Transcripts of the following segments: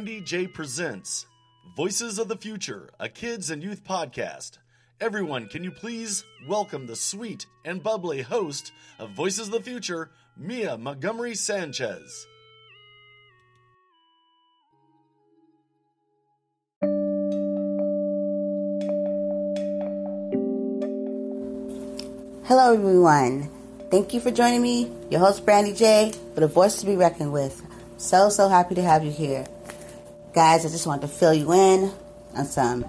Brandy J presents Voices of the Future, a kids and youth podcast. Everyone, can you please welcome the sweet and bubbly host of Voices of the Future, Mia Montgomery Sanchez. Hello, everyone. Thank you for joining me, your host, Brandy J, for the voice to be reckoned with. So, so happy to have you here. Guys, I just want to fill you in on some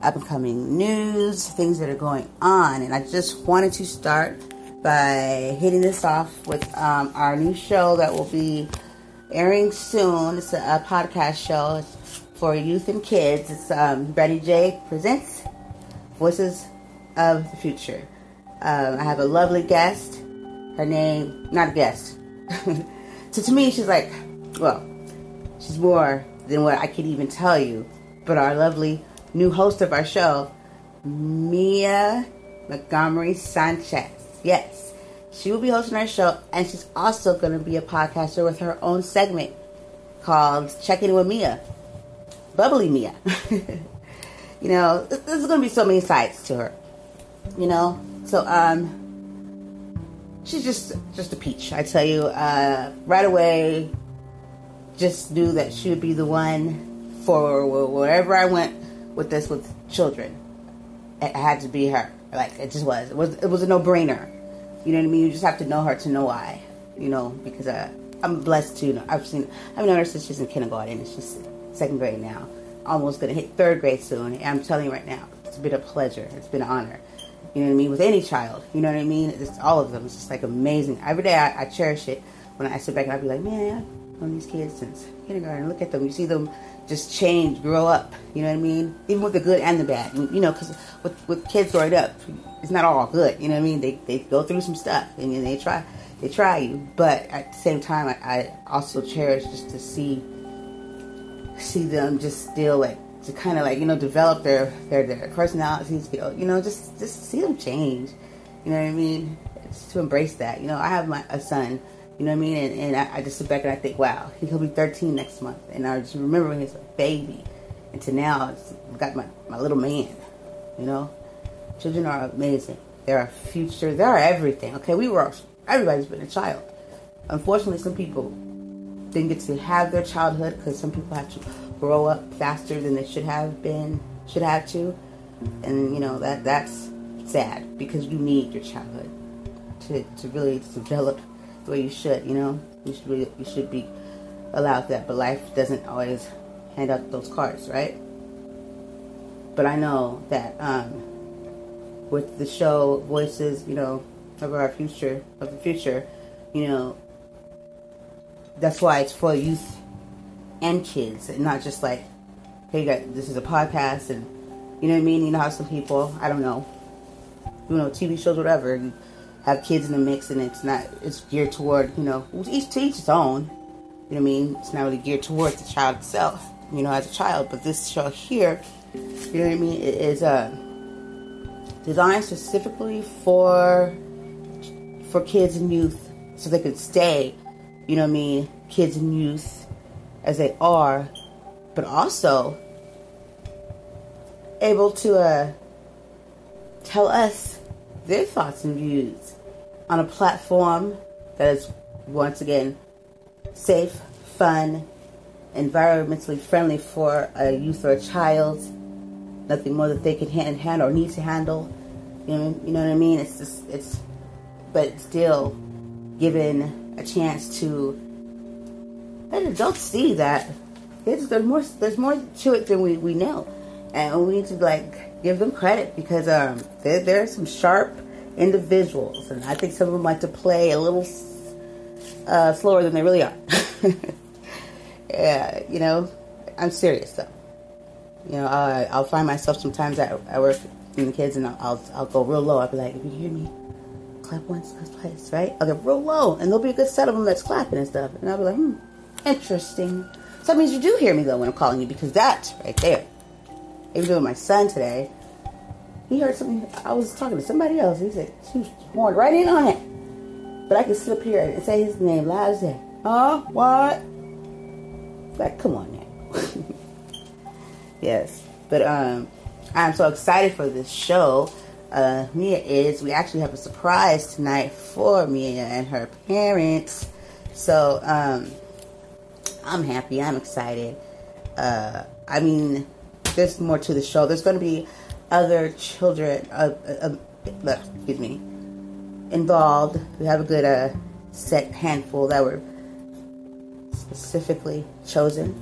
up and coming news, things that are going on. And I just wanted to start by hitting this off with um, our new show that will be airing soon. It's a, a podcast show for youth and kids. It's um, Brandy J Presents Voices of the Future. Um, I have a lovely guest. Her name, not a guest. so to me, she's like, well, she's more than what I could even tell you. But our lovely new host of our show, Mia Montgomery Sanchez. Yes, she will be hosting our show, and she's also going to be a podcaster with her own segment called Checking with Mia. Bubbly Mia. you know, there's going to be so many sides to her. You know, so um, she's just just a peach. I tell you, uh, right away, just knew that she would be the one for wherever I went with this with children. It had to be her. Like it just was. It was it was a no brainer. You know what I mean? You just have to know her to know why. You know, because uh, I'm blessed too. I've seen I've known her since she's in kindergarten. It's just second grade now. Almost gonna hit third grade soon. And I'm telling you right now, it's been a pleasure. It's been an honor. You know what I mean? With any child, you know what I mean? It's all of them. It's just like amazing. Every day I, I cherish it. When I sit back and I be like, man, I've these kids since kindergarten. Look at them. You see them just change, grow up. You know what I mean? Even with the good and the bad. You know, because with, with kids growing up, it's not all good. You know what I mean? They, they go through some stuff and they try they try you. But at the same time, I, I also cherish just to see see them just still like to kind of like you know develop their their, their personalities. You know, you know, just just see them change. You know what I mean? To embrace that. You know, I have my a son. You know what I mean? And, and I, I, just sit back and I think, wow, he'll be 13 next month. And I just remember when he was a baby. And to now, I've got my, my little man. You know? Children are amazing. They're our future. They're everything. Okay, we were, everybody's been a child. Unfortunately, some people didn't get to have their childhood because some people have to grow up faster than they should have been, should have to. And, you know, that that's sad because you need your childhood to, to really develop way you should. You know, you should you should be allowed that, but life doesn't always hand out those cards, right? But I know that um, with the show Voices, you know, of our future, of the future, you know, that's why it's for youth and kids, and not just like, hey, got this is a podcast, and you know what I mean. You know how some people, I don't know, you know, TV shows, whatever, have kids in the mix, and it's not, it's geared toward, you know, each to each its own. You know what I mean? It's not really geared towards the child itself, you know, as a child. But this show here, you know what I mean, it is uh, designed specifically for for kids and youth, so they can stay, you know what I mean, kids and youth as they are, but also able to uh, tell us their thoughts and views on a platform that is once again safe, fun, environmentally friendly for a youth or a child. Nothing more that they can hand, handle or need to handle. You know, you know what I mean? It's just it's, but still, given a chance to let adults see that there's, there's more there's more to it than we, we know, and we need to like give them credit because um there there are some sharp individuals, and I think some of them like to play a little uh, slower than they really are. yeah, you know, I'm serious though. You know, I, I'll find myself sometimes at, at work and the kids, and I'll, I'll, I'll go real low. I'll be like, if you hear me, clap once, clap twice, right? I'll go real low, and there'll be a good set of them that's clapping and stuff, and I'll be like, hmm, interesting. So that means you do hear me though when I'm calling you because that right there. Even doing my son today, he heard something. I was talking to somebody else. He said she horned right in on it. But I can slip here and say his name loud that. Huh? What? Like, come on now. yes, but um, I'm so excited for this show. Uh, Mia is. We actually have a surprise tonight for Mia and her parents. So um, I'm happy. I'm excited. Uh, I mean, there's more to the show. There's going to be other children, uh, uh, uh, excuse me, involved. We have a good uh, set handful that were specifically chosen.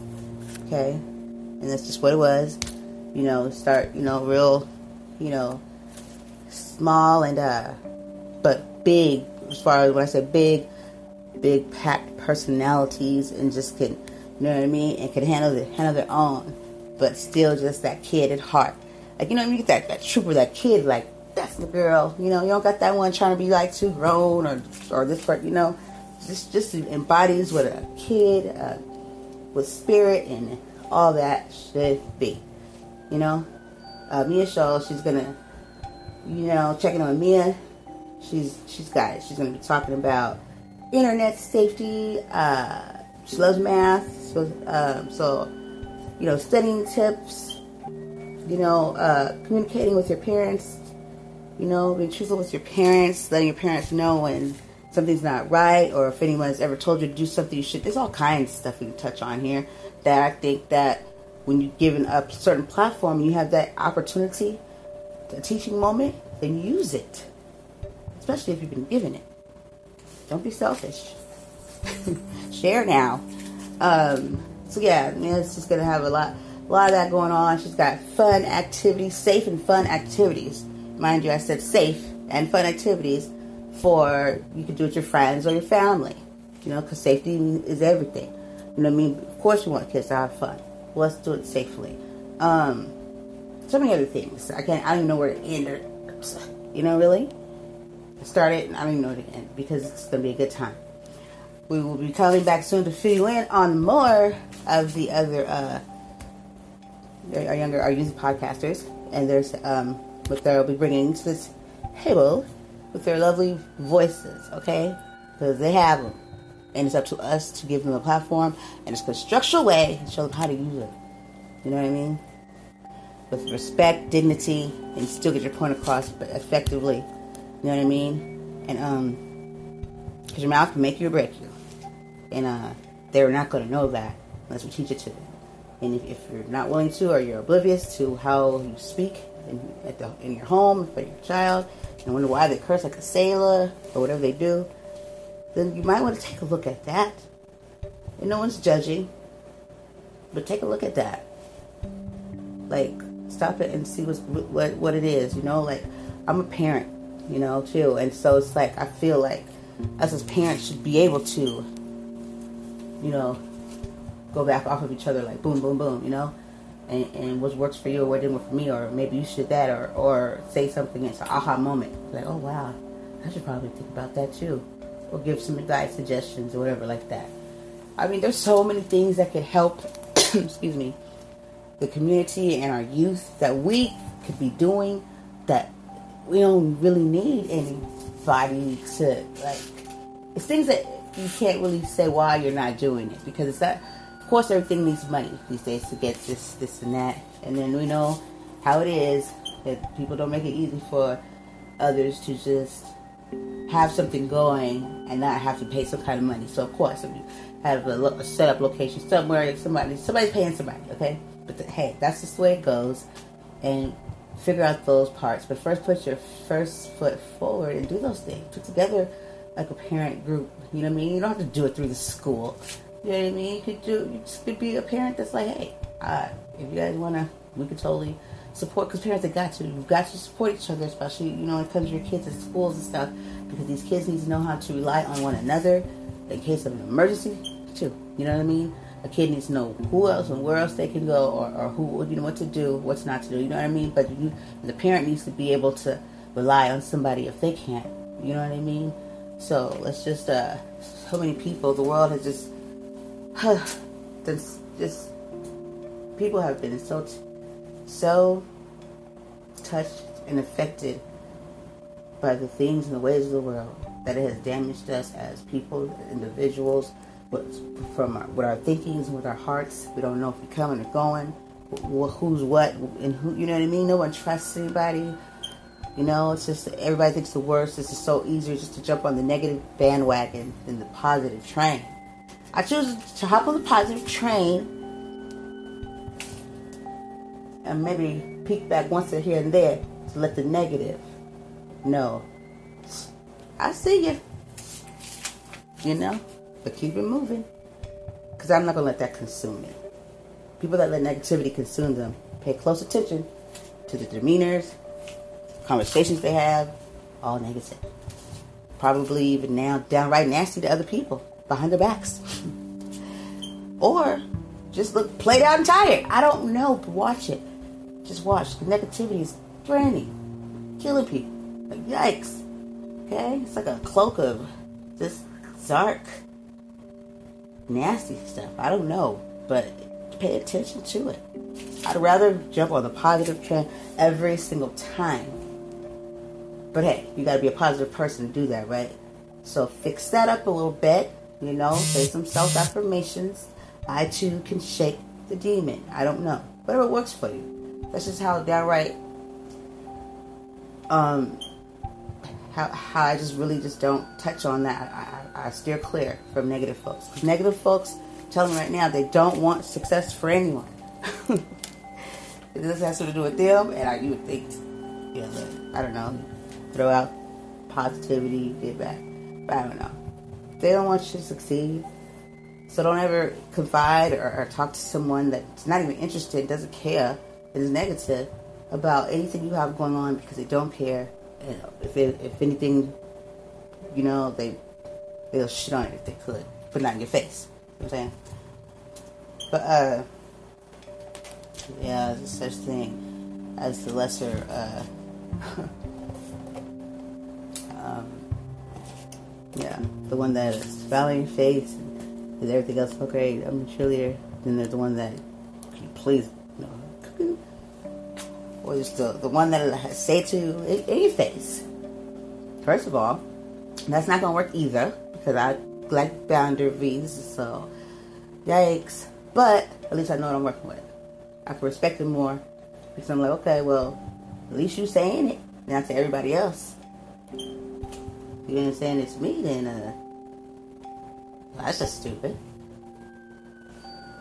Okay, and that's just what it was. You know, start. You know, real. You know, small and uh, but big. As far as when I say big, big packed personalities and just can, you know what I mean, and can handle the, handle their own, but still just that kid at heart. Like you know, you get that that trooper, that kid, like that's the girl. You know, you don't got that one trying to be like too grown or or this part. You know, just just embodies what a kid uh, with spirit and all that should be. You know, uh, Mia Shaw, she's gonna, you know, checking on Mia. She's she's got it. She's gonna be talking about internet safety. Uh, she loves math, so uh, so you know, studying tips. You know, uh, communicating with your parents. You know, being truthful with your parents, letting your parents know when something's not right, or if anyone's ever told you to do something you should. There's all kinds of stuff we can touch on here that I think that when you're given a certain platform, you have that opportunity, a teaching moment, then use it. Especially if you've been given it. Don't be selfish. Share now. Um, so yeah, it's just gonna have a lot, a lot of that going on. She's got fun activities, safe and fun activities. Mind you, I said safe and fun activities for you can do it with your friends or your family. You know, because safety is everything. You know what I mean? Of course, you want kids to have fun. Let's do it safely. Um, so many other things. I can't. I don't even know where to end. Or, you know, really start it. I don't even know where to end because it's gonna be a good time. We will be coming back soon to fill you in on more of the other uh, our younger, our youth podcasters, and there's um, what they'll be bringing to this table with their lovely voices. Okay, because they have them, and it's up to us to give them a platform and it's a structural way and show them how to use it. You know what I mean? With respect, dignity, and still get your point across, but effectively. You know what I mean? And um, because your mouth can make you or break you, and uh, they're not going to know that unless we teach it to them. And if, if, you're not willing to, or you're oblivious to how you speak in, at the, in your home for your child, and wonder why they curse like a sailor or whatever they do, then you might want to take a look at that. And no one's judging, but take a look at that. Like, stop it and see what's, what what it is. You know, like I'm a parent, you know, too, and so it's like I feel like us as parents should be able to, you know, go back off of each other like boom, boom, boom, you know, and, and what works for you or what didn't work for me, or maybe you should that, or or say something. It's an aha moment, like oh wow, I should probably think about that too, or give some advice, suggestions, or whatever like that. I mean, there's so many things that could help. excuse me, the community and our youth that we could be doing that we don't really need anybody to like. It's things that you can't really say why you're not doing it because it's that. Of course, everything needs money these days to get this, this, and that, and then we know how it is that people don't make it easy for others to just have something going and not have to pay some kind of money. So of course, if you have a, a set up location somewhere, somebody somebody's paying somebody, okay? But the, hey, that's just the way it goes, and figure out those parts. But first, put your first foot forward and do those things. Put together like a parent group. You know what I mean? You don't have to do it through the school. You know what I mean? You could do. You just could be a parent that's like, hey, uh, if you guys wanna, we could totally support because parents have got to. You've got to support each other, especially you know when it comes to your kids at schools and stuff, because these kids need to know how to rely on one another in case of an emergency too. You know what I mean? A kid needs to know who else and where else they can go, or, or who you know what to do, what's not to do. You know what I mean? But you, the parent needs to be able to rely on somebody if they can't. You know what I mean? So let's just uh, so many people. The world has just, huh, just, just people have been so so touched and affected by the things and the ways of the world that it has damaged us as people, individuals, from our, with our thinkings, with our hearts. We don't know if we're coming or going, who's what, and who. You know what I mean? No one trusts anybody. You know, it's just everybody thinks the worst. It's just so easier just to jump on the negative bandwagon than the positive train. I choose to hop on the positive train and maybe peek back once here and there to let the negative know. I see you. You know? But keep it moving. Because I'm not going to let that consume me. People that let negativity consume them, pay close attention to the demeanors, conversations they have, all negative. Probably even now downright nasty to other people behind their backs. or just look played out and tired. I don't know, but watch it. Just watch. The negativity is draining, killing people. Like, yikes. Okay? It's like a cloak of this dark, nasty stuff. I don't know, but pay attention to it. I'd rather jump on the positive trend every single time. But hey, you gotta be a positive person to do that, right? So fix that up a little bit, you know, say some self affirmations. I too can shake the demon. I don't know. Whatever works for you. That's just how downright um how, how I just really just don't touch on that. I, I, I steer clear from negative folks. Negative folks, tell them right now, they don't want success for anyone. this has to do with them, and I, you would think, you know, I don't know, throw out positivity, get back. But I don't know. They don't want you to succeed. So don't ever confide or, or talk to someone that's not even interested, doesn't care, is negative about anything you have going on because they don't care. And if it, if anything, you know, they they'll shit on it if they could, but not in your face. You know I'm saying? But uh, yeah, there's such thing as the lesser uh, the one that is smiling face and everything else great. I'm a cheerleader. Then there's the one that please or just the, the one that say to any face. First of all, that's not gonna work either because I like boundaries, so yikes. But at least I know what I'm working with. I can respect it more because I'm like, okay, well, at least you saying it, not to everybody else. You ain't saying it's me, then uh, that's just stupid.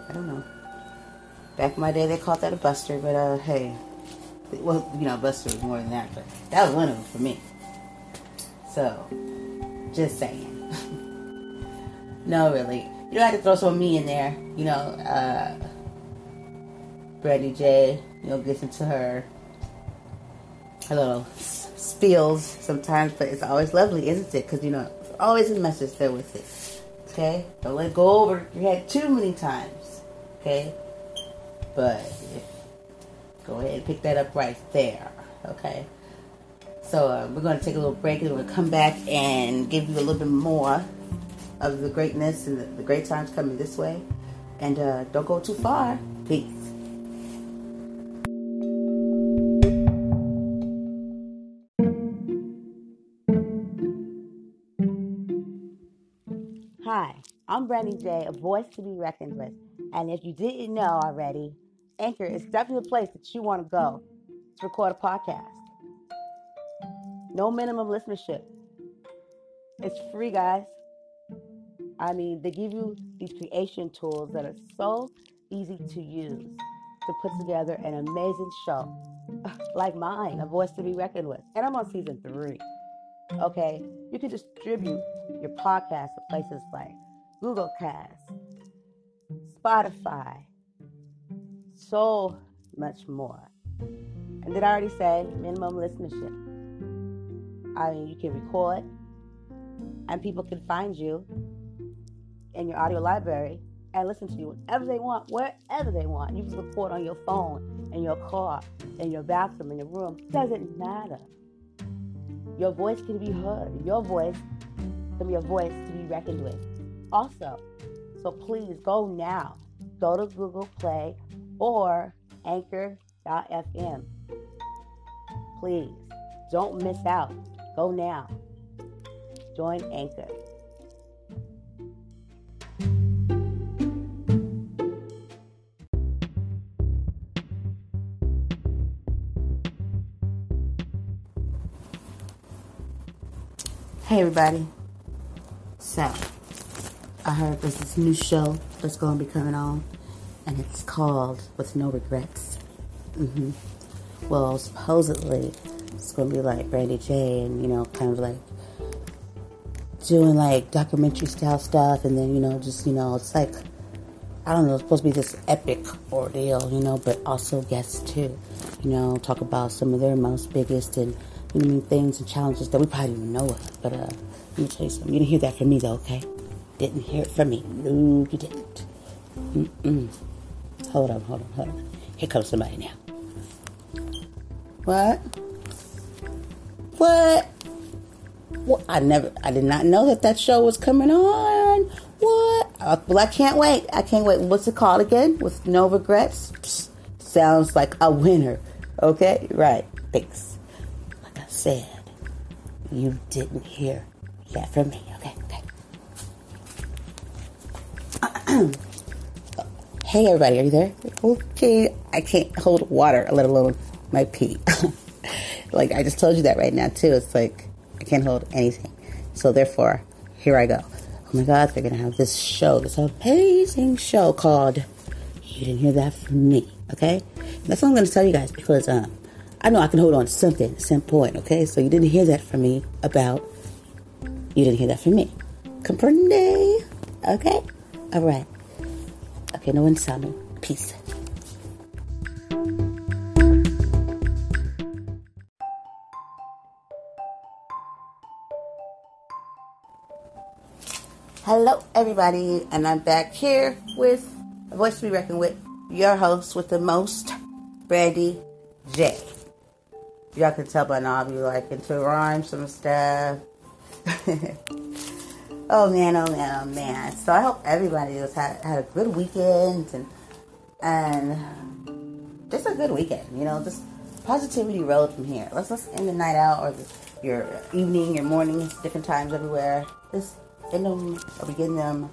I don't know. Back in my day, they called that a buster, but uh, hey, well, you know, Buster was more than that, but that was one of them for me. So, just saying. no, really. You don't have to throw some me in there. You know, uh, Brandy J, you know, gets into her, her little spills sometimes, but it's always lovely, isn't it? Because, you know, always a message there with it. Okay? Don't let it go over your head too many times. Okay? But go ahead and pick that up right there. Okay? So uh, we're going to take a little break and we're going to come back and give you a little bit more of the greatness and the, the great times coming this way. And uh, don't go too far. Peace. I'm Brandy J, a mm-hmm. voice to be reckoned with. Mm-hmm. And if you didn't know already, Anchor is mm-hmm. definitely a place that you want to go to record a podcast. No minimum listenership. It's free, guys. I mean, they give you these creation tools that are so easy to use to put together an amazing show like mine, A Voice to Be Reckoned with. And I'm on season three. Okay? You can distribute your podcast to places like Google Cast, Spotify, so much more. And did I already say minimum listenership? I mean, you can record and people can find you in your audio library and listen to you whenever they want, wherever they want. You can record on your phone, in your car, in your bathroom, in your room. Doesn't matter. Your voice can be heard. Your voice can be a voice to be reckoned with. Also, so please go now. Go to Google Play or Anchor.fm. Please don't miss out. Go now. Join Anchor. Hey everybody. So, I heard there's this new show that's going to be coming on, and it's called With No Regrets. Mm-hmm. Well, supposedly it's going to be like Brandy J, and you know, kind of like doing like documentary style stuff, and then you know, just you know, it's like I don't know, it's supposed to be this epic ordeal, you know, but also guests too, you know, talk about some of their most biggest and you know, things and challenges that we probably didn't know of. But uh, let me tell you something. You didn't hear that from me, though, okay? Didn't hear it from me. No, you didn't. Mm-mm. Hold on, hold on, hold on. Here comes somebody now. What? What? What? I never, I did not know that that show was coming on. What? Uh, well, I can't wait. I can't wait. What's it called again? With no regrets? Psst. Sounds like a winner. Okay? Right. Thanks Like I said, you didn't hear that from me. Okay, hey, everybody, are you there? Okay, I can't hold water, let alone my pee. like, I just told you that right now, too. It's like, I can't hold anything. So, therefore, here I go. Oh my God, they're going to have this show, this amazing show called You Didn't Hear That From Me. Okay? That's all I'm going to tell you guys because, um, I know I can hold on to something at some point, okay? So you didn't hear that from me about, you didn't hear that from me. Comprende? Okay? All right. Okay, no one me. Peace. Hello, everybody, and I'm back here with a voice to be reckoned with, your host with the most, Brandy J y'all can tell by now I'll be like into rhyme some stuff. oh man, oh man, oh man. So I hope everybody has had, had a good weekend and and just a good weekend. You know, just positivity road from here. Let's let's end the night out or the, your evening, your mornings, different times everywhere. Just end them or begin them.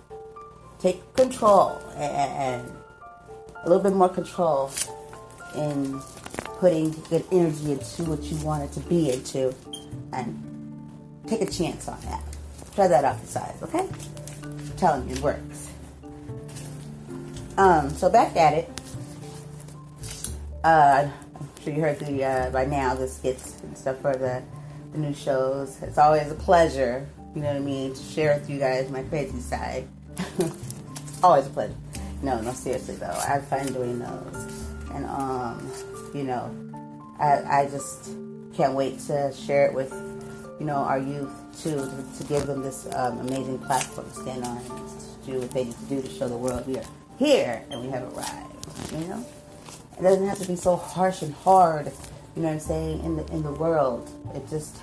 Take control and, and a little bit more control in putting good energy into what you want it to be into and take a chance on that. Try that out for size, okay? I'm telling you, it works. Um, so back at it. Uh, I'm sure you heard the uh, by now the skits and stuff for the, the new shows. It's always a pleasure, you know what I mean, to share with you guys my crazy side. Always a pleasure. No, no, seriously though, I have fun doing those, and um, you know, I I just can't wait to share it with you know our youth to, to give them this um, amazing platform to stand on and to do what they need to do to show the world we are here and we have arrived. You know, it doesn't have to be so harsh and hard. You know what I'm saying? In the in the world, it just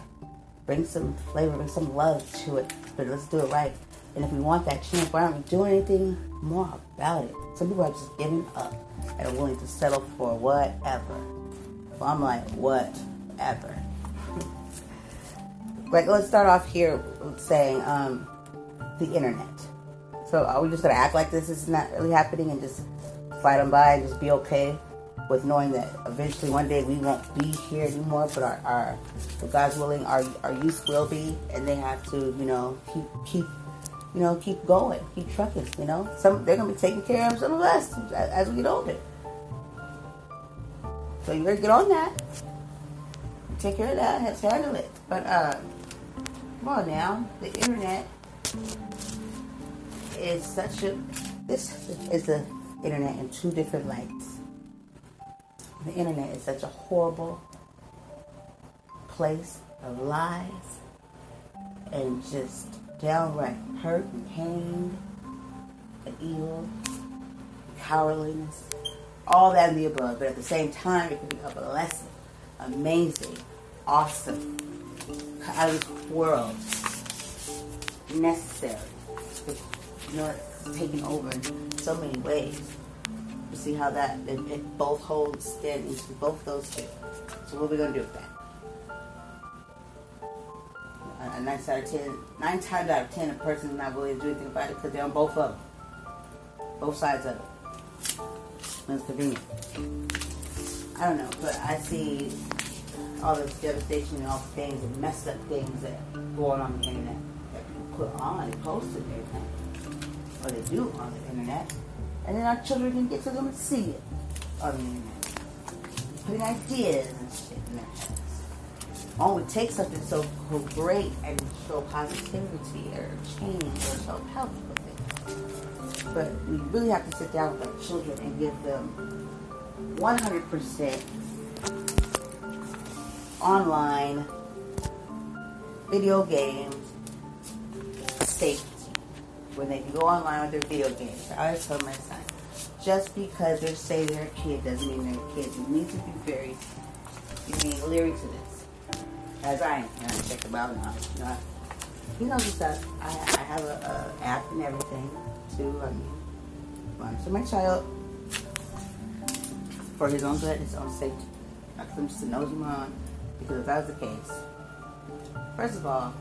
brings some flavor, brings some love to it. But let's do it right. And if we want that change, why aren't we doing anything more about it? Some people are just giving up and are willing to settle for whatever. I'm like, whatever. Like, let's start off here saying um, the internet. So, are we just gonna act like this is not really happening and just slide on by and just be okay with knowing that eventually one day we won't be here anymore, but our, our God's willing, our our youth will be, and they have to, you know, keep keep you know, keep going, keep trucking. You know, some they're gonna be taking care of some of us as, as we get older. So you better get on that. Take care of that. Let's handle it. But uh, come on now, the internet is such a. This is the internet in two different lights. The internet is such a horrible place of lies and just downright hurt and pain and evil, cowardliness, all that and the above. But at the same time, it can be a blessing, amazing, awesome, out of this world, necessary. You know, it's taking over in so many ways. You see how that it, it both holds stand into both those two. So what are we gonna do with that? a nine out of ten, nine times out of ten, a person is not willing to do anything about it because they're on both of them, both sides of it. It's convenient. I don't know, but I see all this devastation and all the things and messed up things that go on on the internet. That people put on and post and everything, or they do on the internet, and then our children can get to them and see it on the internet, putting ideas and shit in their heads. It takes something so great and show positivity or change or show help with it. But we really have to sit down with our children and give them 100% online video games safety. When they can go online with their video games. I always tell my son, just because they say they're a kid doesn't mean they're a kid. You need to be very, you need leery to this as I am. And I check them out now. You know, he stuff. I, I have a, app and everything. I mean, so my child, for his own good, his own safety, I want him just to nose him. Because if that was the case, first of all,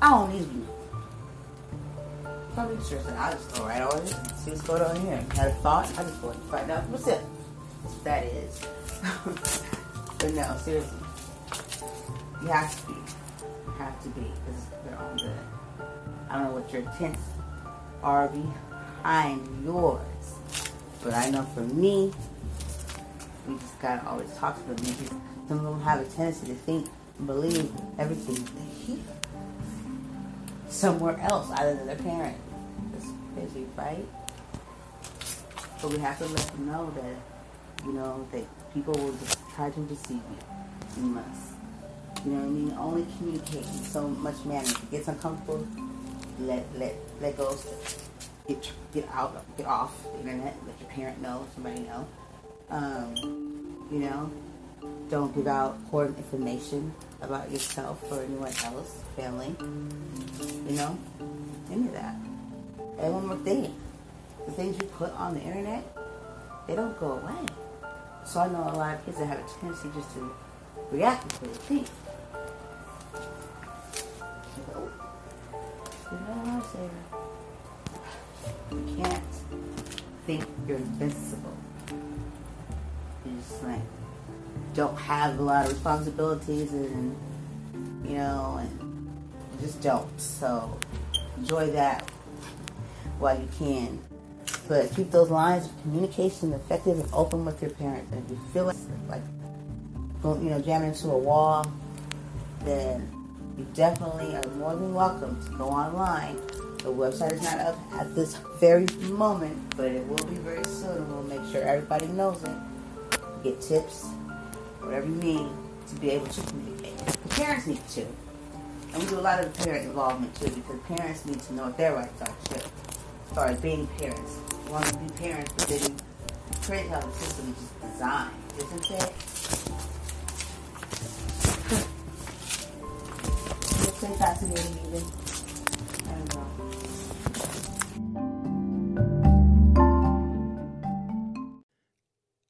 I don't need to know. Probably sure I just go right over here see what's going on here. Had a thought, I just go and find out what's it. That is. but no, seriously. You have to be. You have to be because they're all good. I don't know what your intents are behind yours, but I know for me, we just gotta always talk to them some of them have a tendency to think and believe everything they hear somewhere else other than their parent. It's crazy, right? But we have to let them know that, you know, that people will just try to deceive you. You must. You know what I mean? Only communicate in so much manner. If it gets uncomfortable, let let let go. Get get out, get off the internet. Let your parent know, somebody know. Um, you know, don't give out important information about yourself or anyone else, family. You know, any of that. And one more thing, the things you put on the internet, they don't go away. So I know a lot of kids that have a tendency just to react to things. Don't have a lot of responsibilities and you know and just don't. So enjoy that while you can. But keep those lines of communication effective and open with your parents. And if you feel like, like you know, jamming into a wall, then you definitely are more than welcome to go online The website is not up at this very moment, but it will be very soon, and we'll make sure everybody knows it. Get tips, whatever you need to be able to communicate. The parents need to. And we do a lot of parent involvement too, because parents need to know what their rights are too. As far as being parents. You want to be parents, but then create how the system is designed, isn't it? It's so fascinating even.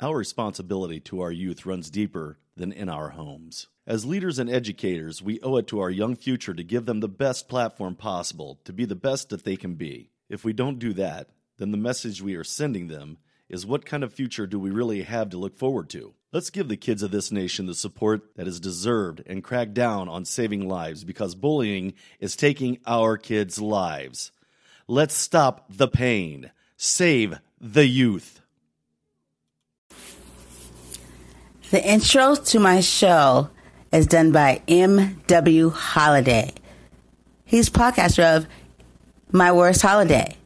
Our responsibility to our youth runs deeper than in our homes. As leaders and educators, we owe it to our young future to give them the best platform possible to be the best that they can be. If we don't do that, then the message we are sending them is what kind of future do we really have to look forward to? Let's give the kids of this nation the support that is deserved and crack down on saving lives because bullying is taking our kids' lives. Let's stop the pain. Save the youth. The intro to my show is done by M.W. Holiday. He's podcaster of My Worst Holiday.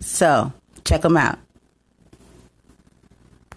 So check him out.